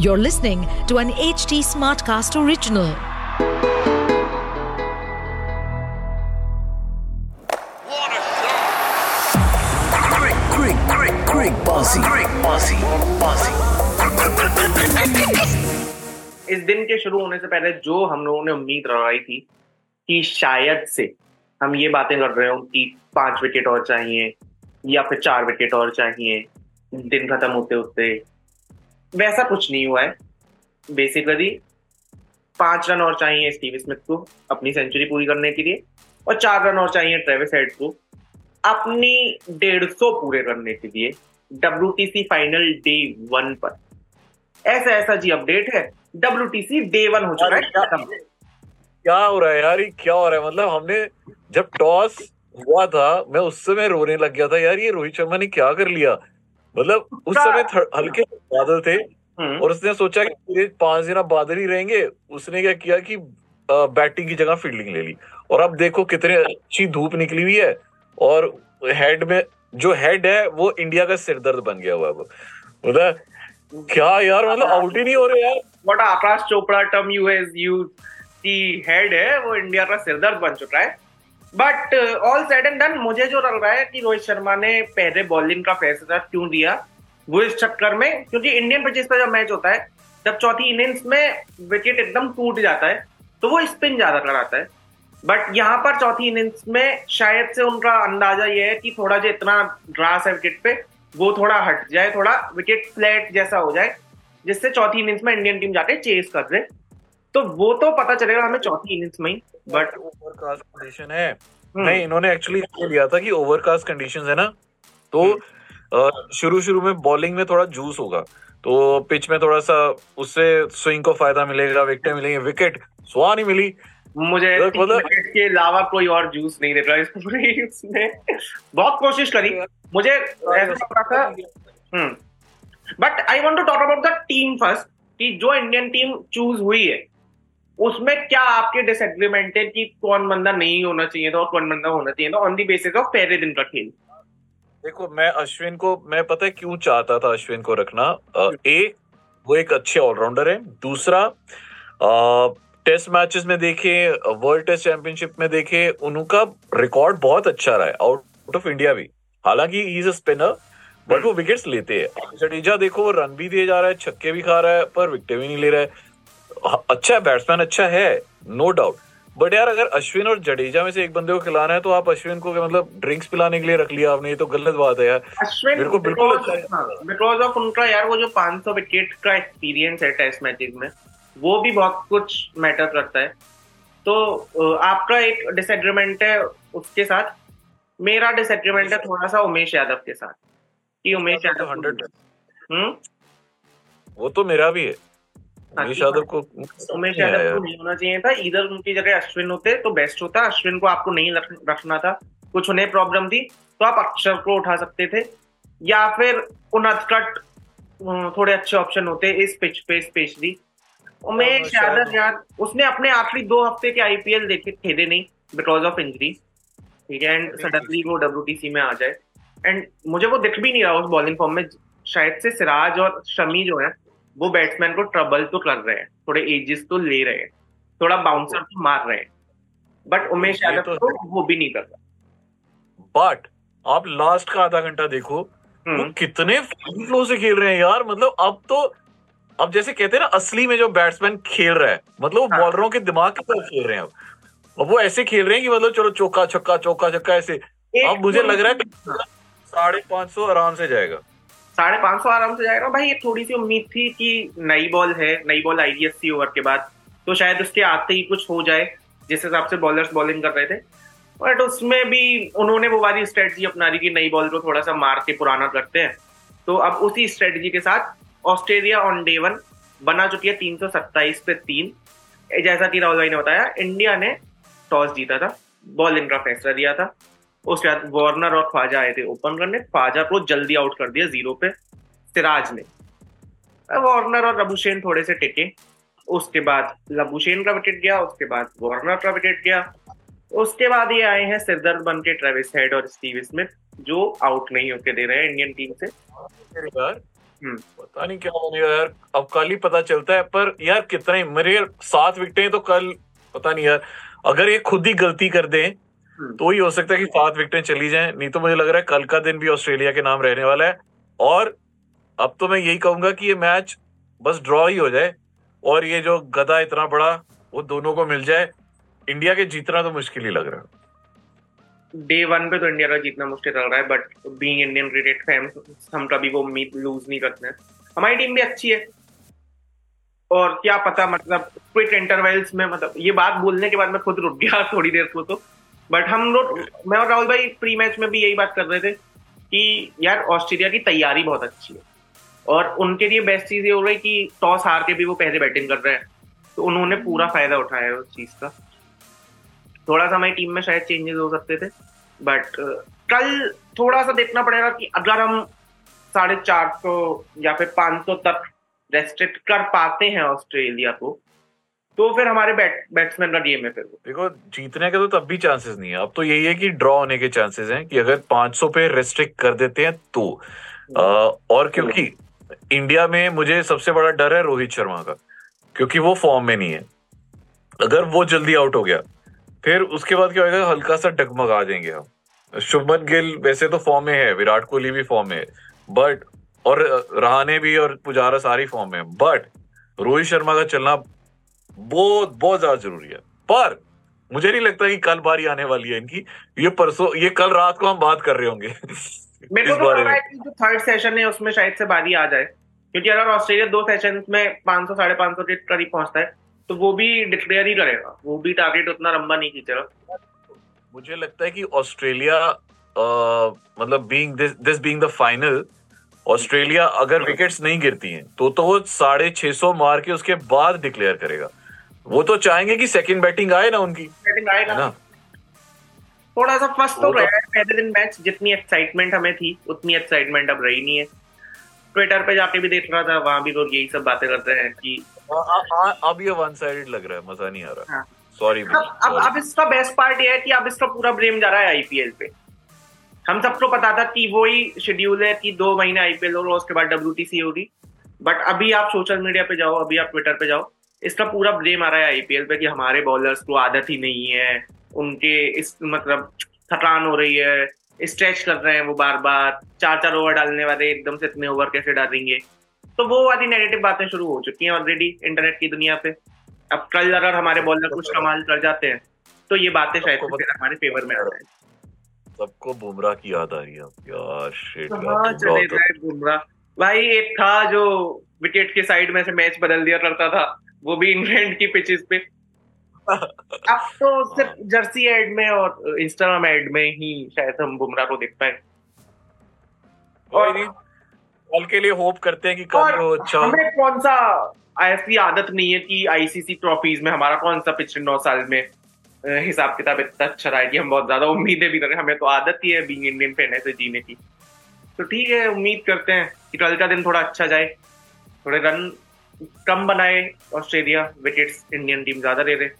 You're listening to an HT Smartcast original. What a shot! Great, great, great, great bossy, great bossy, bossy. इस दिन के शुरू होने से पहले जो हम लोगों ने उम्मीद लगाई थी कि शायद से हम ये बातें कर रहे हो कि पाँच विकेट और चाहिए या फिर चार विकेट और चाहिए दिन खत्म होते होते वैसा कुछ नहीं हुआ है। बेसिकली पाँच रन और चाहिए स्टीव स्मिथ को अपनी सेंचुरी पूरी करने के लिए और चार रन और चाहिए ट्रेविस हेड को अपनी डेढ़ सौ पूरे करने के लिए डब्ल्यू फाइनल डे वन पर। ऐसा ऐसा जी अपडेट है। डब्ल्यू डे वन हो चुका है खत्म। क्या हो रहा है यार ये क्या हो रहा है? मतलब हमने जब टॉस हुआ था मैं उस समय रोने लग गया था यार ये रोहित शर्मा ने क्या कर लिया? मतलब उस समय हल्के बादल थे हम्म, और उसने सोचा कि पूरे पाँच दिन अब बादल ही रहेंगे। उसने क्या किया कि बैटिंग की जगह फील्डिंग ले ली। और अब देखो कितने अच्छी धूप निकली हुई है और हेड में जो हेड है वो इंडिया का सिरदर्द बन गया हुआ है अब। मतलब क्या यार मतलब आउट ही नहीं हो रहे यार। what Aakash Chopra term you has use की हेड है वो इंडिया का सिरदर्द बन चुका है। But all said and done मुझे जो लग रहा है कि रोहित शर्मा ने पहले बॉलिंग का फैसला क्यों दिया वो इस चक्कर में, क्योंकि इंडियन पिचेस पर जब मैच होता है, जब चौथी इनिंग्स में विकेट एकदम टूट जाता है तो वो स्पिन ज़्यादा कराता है। बट यहाँ पर चौथी इनिंग्स में शायद से उनका अंदाज़ा ये है कि थोड़ा जो इतना ग्रास है विकेट पे, वो थोड़ा हट जाए, थोड़ा विकेट फ्लैट जैसा हो जाए, जिससे चौथी इनिंग्स में इंडियन टीम जाके चेस कर दे तो वो तो पता चलेगा हमें चौथी इनिंग्स में ही। बट ओवरकास्ट कंडीशन है। नहीं इन्होंने एक्चुअली लिया था कि ओवरकास्ट कंडीशंस है ना तो शुरू शुरू में बॉलिंग में थोड़ा जूस होगा। तो पिच में थोड़ा सा उससे स्विंग को फ़ायदा मिलेगा विकेट मिलेंगे विकेट सुहा नहीं मिली। मुझे मतलब- विकेट के अलावा कोई और जूस नहीं दिख रहा इस पूरे उसने बहुत कोशिश करी। मुझे ऐसा था but I want to talk about the team first कि जो इंडियन टीम चूज़ हुई है। उसमें क्या आपके डिसएग्रीमेंट है कि कौन बंदा नहीं होना चाहिए था और कौन बंदा होना चाहिए था ऑन दी बेसिस ऑफ़ पहले दिन का खेल? देखो मैं अश्विन को मैं पता है क्यों चाहता था अश्विन को रखना? एक वो एक अच्छे ऑलराउंडर है। दूसरा टेस्ट मैचेस में देखे वर्ल्ड टेस्ट चैंपियनशिप में देखे उनका रिकॉर्ड बहुत अच्छा रहा है आउट ऑफ़ इंडिया भी। हालाँकि he is a spinner but वो विकेट्स लेते हैं। जडेजा देखो रन भी दिए जा रहा है छक्के भी खा रहा है पर विकेट भी नहीं ले रहा हाँ, अच्छा बैट्समैन अच्छा है नो डाउट बट यार अगर अश्विन और जडेजा में से एक बंदे को खिलाना है तो आप अश्विन को मतलब ड्रिंक्स पिलाने के लिए रख लिया आपने? ये तो गलत बात है यार। अश्विन बिल्कुल अच्छा बिकॉज़ ऑफ़ उनका यार वो जो 500 विकेट का एक्सपीरियंस है टेस्ट मैचेस में वो भी बहुत कुछ मैटर करता है। तो आपका एक डिसएग्रीमेंट है उसके साथ। मेरा डिसएग्रीमेंट है थोड़ा सा उमेश यादव के साथ। कि उमेश तो यादव हंड्रेड हम्म? वो तो मेरा भी है हाँ, उमेश यादव को उमेश यादव को नहीं होना चाहिए था। इधर उनकी जगह अश्विन होते तो बेस्ट होता। अश्विन को आपको नहीं रखना था। कुछ उन्हें प्रॉब्लम थी तो आप अक्षर को उठा सकते थे। या फिर उनकट थोड़े अच्छे ऑप्शन होते इस पिच पे स्पेशली उमेश हाँ, यादव यार उसने अपने आखिरी दो हफ़्ते के आईपीएल देखे खेले नहीं बिकॉज़ ऑफ़ इंजरी ठीक है एंड सडनली वो डब्ल्यूटीसी में आ जाए। एंड मुझे वो दिख भी नहीं रहा उस बॉलिंग फॉर्म में। शायद से सिराज और शमी जो है वो बैट्समैन को ट्रबल तो कर रहे हैं थोड़े एजेस तो ले रहे हैं थोड़ा बाउंसर तो मार रहे हैं। बट उमेश यादव तो तो वो भी नहीं कर रहा। बट आप लास्ट का आधा घंटा देखो वो हम्म, कितने फ्लो से खेल रहे हैं यार मतलब अब तो अब जैसे कहते हैं ना असली में जो बैट्समैन खेल रहा है मतलब वो हाँ। बॉलरों के दिमाग की तरफ़ खेल रहे हैं अब। अब वो ऐसे खेल रहे हैं कि मतलब चलो चौका छक्का चौका छक्का ऐसे। अब मुझे तो- लग रहा है हाँ। साढ़े पाँच सौ आराम से जाएगा। साढ़े पाँच सौ आराम से जाएगा। भाई, ये थोड़ी सी उम्मीद थी कि नई बॉल है, नई बॉल आएगी अस्सी ओवर के बाद। तो शायद उसके आते ही कुछ हो जाए, जिस हिसाब से बॉलर्स बॉलिंग कर रहे थे। बट उसमें भी उन्होंने वो वाली स्ट्रेटजी अपना ली कि नई बॉल को थोड़ा सा मार के पुराना करते हैं। तो अब उसी स्ट्रेटजी के साथ ऑस्ट्रेलिया ऑन डे वन बना चुकी है तीन सौ सत्ताईस पे तीन। जैसा कि राहुल भाई ने बताया इंडिया ने टॉस जीता था बॉलिंग का फैसला दिया था। उसके बाद वार्नर और ख्वाजा आए थे ओपन करने ख्वाजा को जल्दी आउट कर दिया ज़ीरो पे सिराज ने। वार्नर और लबुशेन थोड़े से टिके। उसके बाद लबुशेन का विकेट गया उसके बाद वार्नर का विकेट गया उसके बाद ये आए हैं सिरदर्द बन के ट्रेविस हेड और स्टीव स्मिथ जो आउट नहीं होके दे रहे हैं इंडियन टीम से। हम्म। पता नहीं क्या होने यार। अब कल ही पता चलता है पर यार कितने मेरे यार सात विकेटें तो कल पता नहीं यार। अगर ये खुद ही गलती कर दें। तो ही हो सकता है कि सात विकेटें चली जाएँ। नहीं तो मुझे लग रहा है कल का दिन भी ऑस्ट्रेलिया के नाम रहने वाला है। और अब तो मैं यही कहूँगा कि ये मैच बस ड्रॉ ही हो जाए और ये जो गदा इतना बड़ा, वो दोनों को मिल जाए। इंडिया के जीतना तो मुश्किल ही लग रहा है। डे वन पे तो इंडिया का जीतना मुश्किल लग रहा है but being Indian cricket fans हम कभी वो उम्मीद लूज नहीं करते हैं। हमारी टीम भी अच्छी है। और क्या पता मतलब क्विक इंटरवल्स में मतलब ये बात बोलने के बाद मैं खुद रुक गया थोड़ी देर को तो। बट हम लोग मैं और राहुल भाई प्री मैच में भी यही बात कर रहे थे कि यार ऑस्ट्रेलिया की तैयारी बहुत अच्छी है। और उनके लिए बेस्ट चीज़ ये हो रही कि टॉस हार के भी वो पहले बैटिंग कर रहे हैं। तो उन्होंने पूरा फ़ायदा उठाया है उस चीज़ का। थोड़ा सा हमारी टीम में शायद चेंजेस हो सकते थे। बट कल थोड़ा सा देखना पड़ेगा कि अगर हम साढ़े चार सौ या फिर पाँच सौ तक रेस्ट्रिक्ट कर पाते हैं ऑस्ट्रेलिया को तो फिर हमारे बैट बैट्समैन का गेम है फिर वो। देखो जीतने के तो तब भी चांसेस नहीं है। अब तो यही है कि ड्रॉ होने के चांसेस हैं कि अगर 500 पे रेस्ट्रिक्ट कर देते हैं तो। आ, और क्योंकि इंडिया में मुझे सबसे बड़ा डर है रोहित शर्मा का क्योंकि वो फॉर्म में नहीं है। अगर वो जल्दी आउट हो गया फिर उसके बाद क्या होगा हल्का सा डगमगा जाएँगे हम। शुभमन गिल वैसे तो फॉर्म में है विराट कोहली भी फॉर्म में है। बट और रहाने भी और पुजारा सारी फॉर्म में बट रोहित शर्मा का चलना बहुत बहुत ज़्यादा ज़रूरी है। पर मुझे नहीं लगता कि कल बारी आने वाली है इनकी। ये परसों ये कल रात को हम बात कर रहे होंगे। मेरे को तो थर्ड सेशन है उसमें शायद से बारी आ जाए। क्योंकि अगर ऑस्ट्रेलिया दो सेशन में 500 साढ़े पाँच सौ के करीब पहुँचता है तो वो भी डिक्लेयर ही करेगा। वो भी टारगेट उतना लंबा नहीं खींचेगा मुझे लगता है कि ऑस्ट्रेलिया मतलब being this this being the final Australia अगर विकेट्स नहीं गिरती हैं तो तो वो साढ़े छह सौ मार के उसके बाद डिक्लेयर करेगा। वो तो चाहेंगे कि सेकंड बैटिंग आए ना उनकी बैटिंग है आएगा ना? थोड़ा सा फ़र्स्ट तो तो- रहा है पहले दिन मैच जितनी एक्साइटमेंट हमें थी उतनी एक्साइटमेंट अब रही नहीं है। ट्विटर पे जाके भी देख रहा था वहाँ भी लोग यही सब बातें करते हैं कि अब ये वन साइडेड लग रहा है मज़ा नहीं आ रहा। हाँ। सॉरी अब अब अब इसका बेस्ट पार्ट ये है कि अब इसका पूरा ब्लेम जा रहा है आईपीएल पे। हम सबको पता था कि वो ही शेड्यूल है कि दो महीने आईपीएल होगा उसके बाद डब्ल्यूटीसी होगी। बट अभी आप सोशल मीडिया पे जाओ अभी आप ट्विटर पे जाओ इसका पूरा ब्लेम आ रहा है आईपीएल पे कि हमारे बॉलर्स को आदत ही नहीं है। उनके इस मतलब थकान हो रही है स्ट्रेच कर रहे हैं वो बार बार चार चार ओवर डालने वाले एकदम से इतने ओवर कैसे डालेंगे? तो वो वाली नेगेटिव बातें शुरू हो चुकी हैं ऑलरेडी इंटरनेट की दुनिया पे। अब कल अगर हमारे बॉलर कुछ कमाल कर जाते हैं तो ये बातें शायद हमारे फेवर में आ जाए। सबको बुमराह की याद आ रही है यार शिट हाँ चले बुमराह? भाई एक था जो विकेट के साइड में से मैच बदल दिया करता था। वो भी इंग्लैंड की पिचेस पे। अब तो सिर्फ़ जर्सी एड में और इंस्टाग्राम एड में ही शायद हम बुमराह को देख पाए। नहीं। कल के लिए होप करते हैं कि कल वो अच्छा हमें कौन सा ऐसी आदत नहीं है कि आईसीसी ट्रॉफीज में हमारा कौन सा पिछले नौ साल में हिसाब किताब इतना अच्छा रहा है कि हम बहुत ज़्यादा उम्मीदें भी करें हमें तो आदत ही है बीइंग इंडियन फ़ैन ऐसे जीने की। तो ठीक है उम्मीद करते हैं कि कल का दिन थोड़ा अच्छा जाए थोड़े रन कम बनाए ऑस्ट्रेलिया विकेट्स इंडियन टीम ज़्यादा ले दे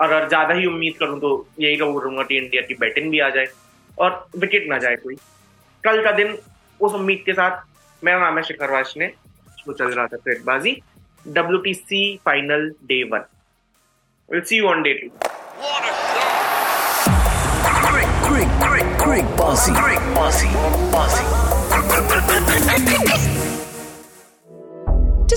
अगर ज़्यादा ही उम्मीद करूँ तो यही कहूँगा कि इंडिया की बैटिंग भी आ जाए और विकेट ना जाए कोई कल का दिन उस उम्मीद के साथ मेरा नाम है शिखर वाश ने वो चल रहा था क्रिकेटबाजी W T C final day one will see you on day two great, great, great bossy. Great bossy. Bossy.